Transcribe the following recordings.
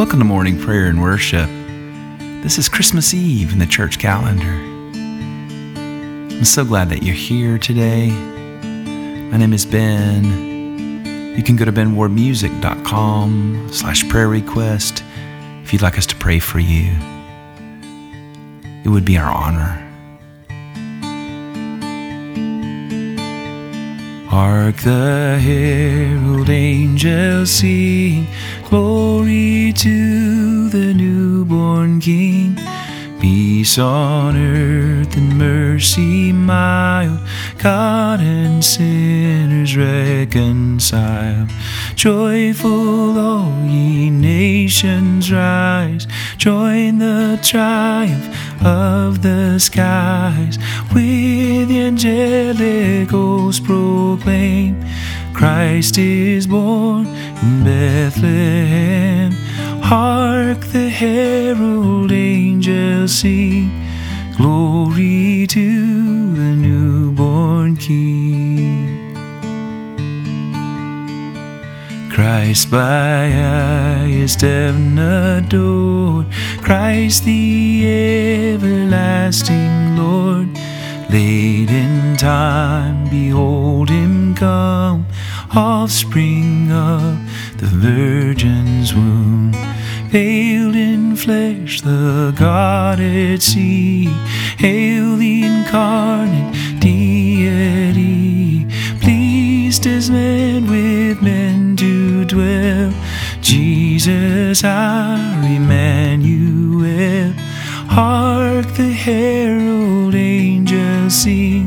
Welcome to morning prayer and worship. This is Christmas Eve in the church calendar. I'm so glad that you're here today. My name is Ben. You can go to benwardmusic.com slash prayer request if you'd like us to pray for you. It would be our honor. Hark the herald angels sing, glory to the newborn King. Peace on earth and mercy mild, God and sinners reconciled. Joyful all ye nations rise, join the triumph of the skies. With the angelic hosts proclaim, Christ is born in Bethlehem. Hark the herald angels sing, glory to the newborn King. Christ by highest heaven adored, Christ the everlasting Lord. Late in time, behold offspring of the Virgin's womb. Veiled in flesh, the Godhead see. Hail the incarnate deity, pleased as man with men to dwell. Jesus, our Emmanuel. Hark the herald angels sing,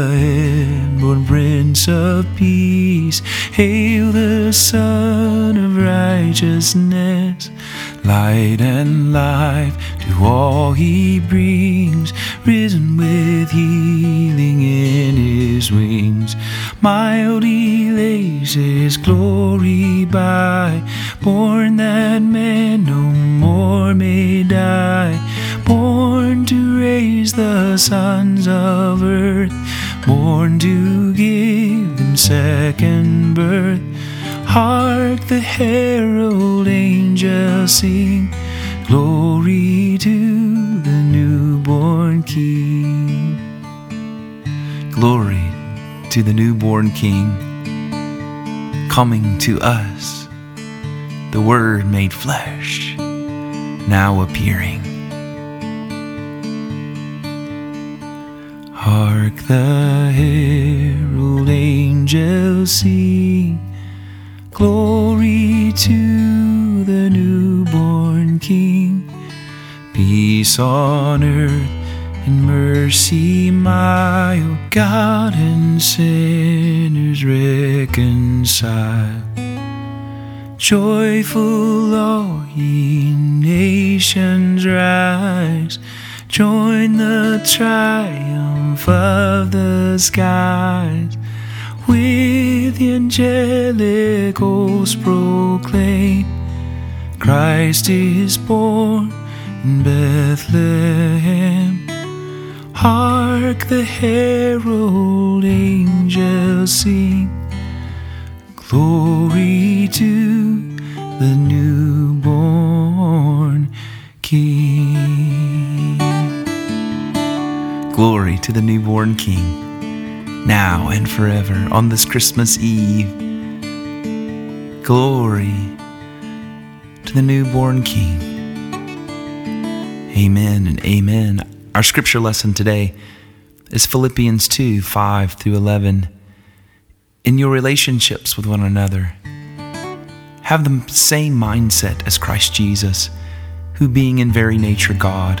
the inborn Prince of Peace. Hail the Sun of Righteousness. Light and life to all he brings. Risen with healing in his wings. Mild he lays his glory by. Born that man no more may die. Born to raise the sons of earth, born to give them second birth. Hark the herald angels sing, glory to the newborn King. Glory to the newborn King, coming to us, the Word made flesh, now appearing. Hark the herald angels sing, glory to the newborn King. Peace on earth and mercy mild, God and sinners reconciled. Joyful all ye nations rise, join the triumph of the skies. With the angelic hosts proclaim, Christ is born in Bethlehem. Hark the herald angels sing, glory to the newborn King. To the newborn King, now and forever on this Christmas Eve. Glory to the newborn King. Amen and amen. Our scripture lesson today is Philippians 2 5 through 11. In your relationships with one another, have the same mindset as Christ Jesus, who, being in very nature God,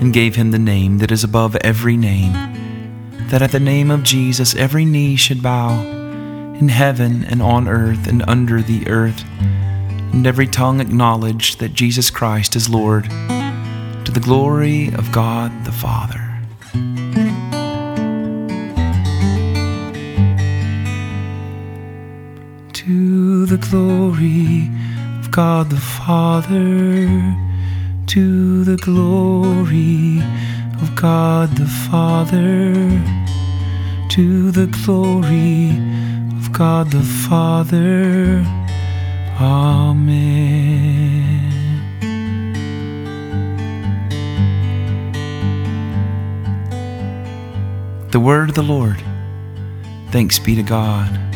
and gave him the name that is above every name, that at the name of Jesus every knee should bow, in heaven and on earth and under the earth, and every tongue acknowledge that Jesus Christ is Lord, to the glory of God the Father. To the glory of God the Father, to the glory of God the Father, to the glory of God the Father. Amen. The word of the Lord. Thanks be to God.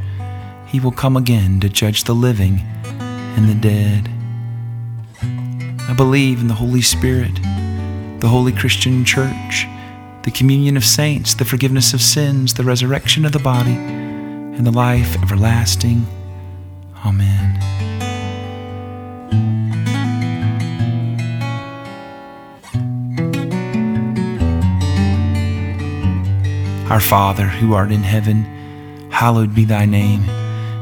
he will come again to judge the living and the dead. I believe in the Holy Spirit, the Holy Christian Church, the communion of saints, the forgiveness of sins, the resurrection of the body, and the life everlasting. Amen. Our Father, who art in heaven, hallowed be thy name.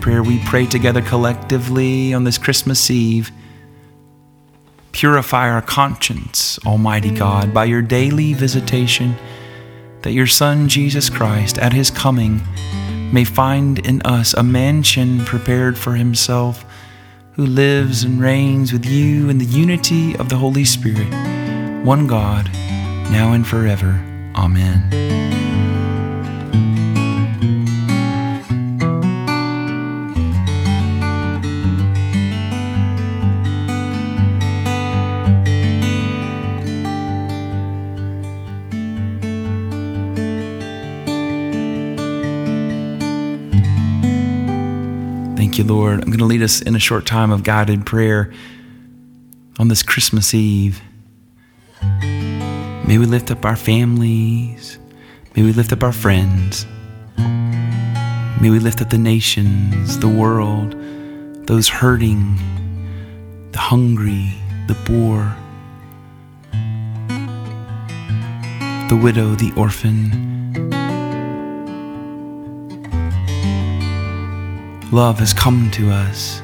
prayer we pray together collectively on this Christmas Eve. Purify our conscience, Almighty God, by your daily visitation, that your Son, Jesus Christ, at his coming, may find in us a mansion prepared for himself, who lives and reigns with you in the unity of the Holy Spirit, one God, now and forever. Amen. You, Lord. I'm going to lead us in a short time of guided prayer on this Christmas Eve. May we lift up our families. May we lift up our friends. May we lift up the nations, the world, those hurting, the hungry, the poor, the widow, the orphan love has come to us.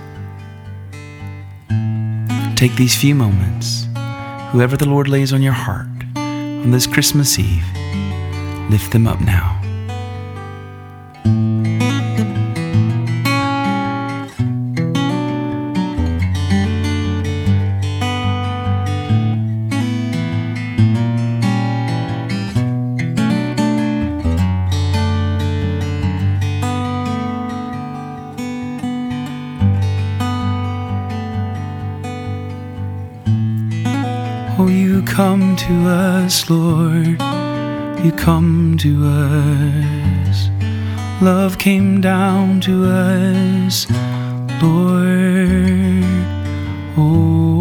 Take these few moments, whoever the Lord lays on your heart on this Christmas Eve, lift them up now. Oh, you come to us, Lord. You come to us. Love came down to us, Lord. Oh.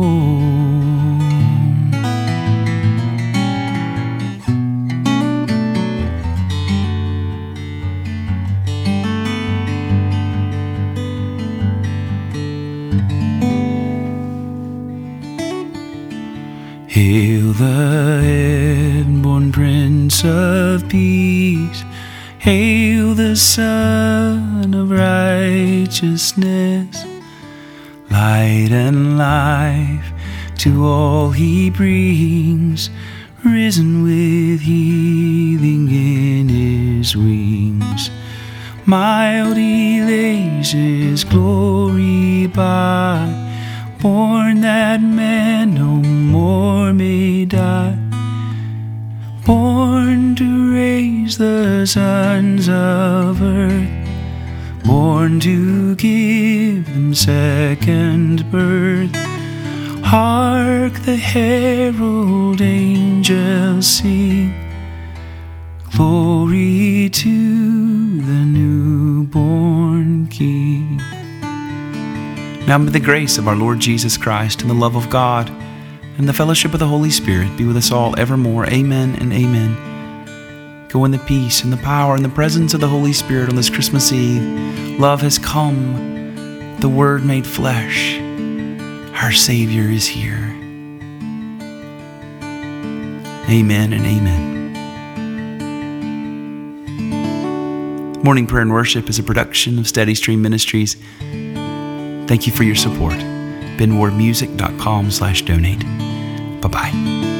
Hail the Prince of Peace. Hail the Sun of Righteousness. Light and life to all he brings, risen with healing in his wings. Mild lays his glory by, born that man no the sons of earth, born to give them second birth. Hark the herald angels sing, glory to the newborn King. Now may the grace of our Lord Jesus Christ and the love of God and the fellowship of the Holy Spirit be with us all evermore. Amen and amen. Go in the peace and the power and the presence of the Holy Spirit on this Christmas Eve. Love has come, the Word made flesh. Our Savior is here. Amen and amen. Morning Prayer and Worship is a production of Steady Stream Ministries. Thank you for your support. BenWardMusic.com slash donate. Bye-bye.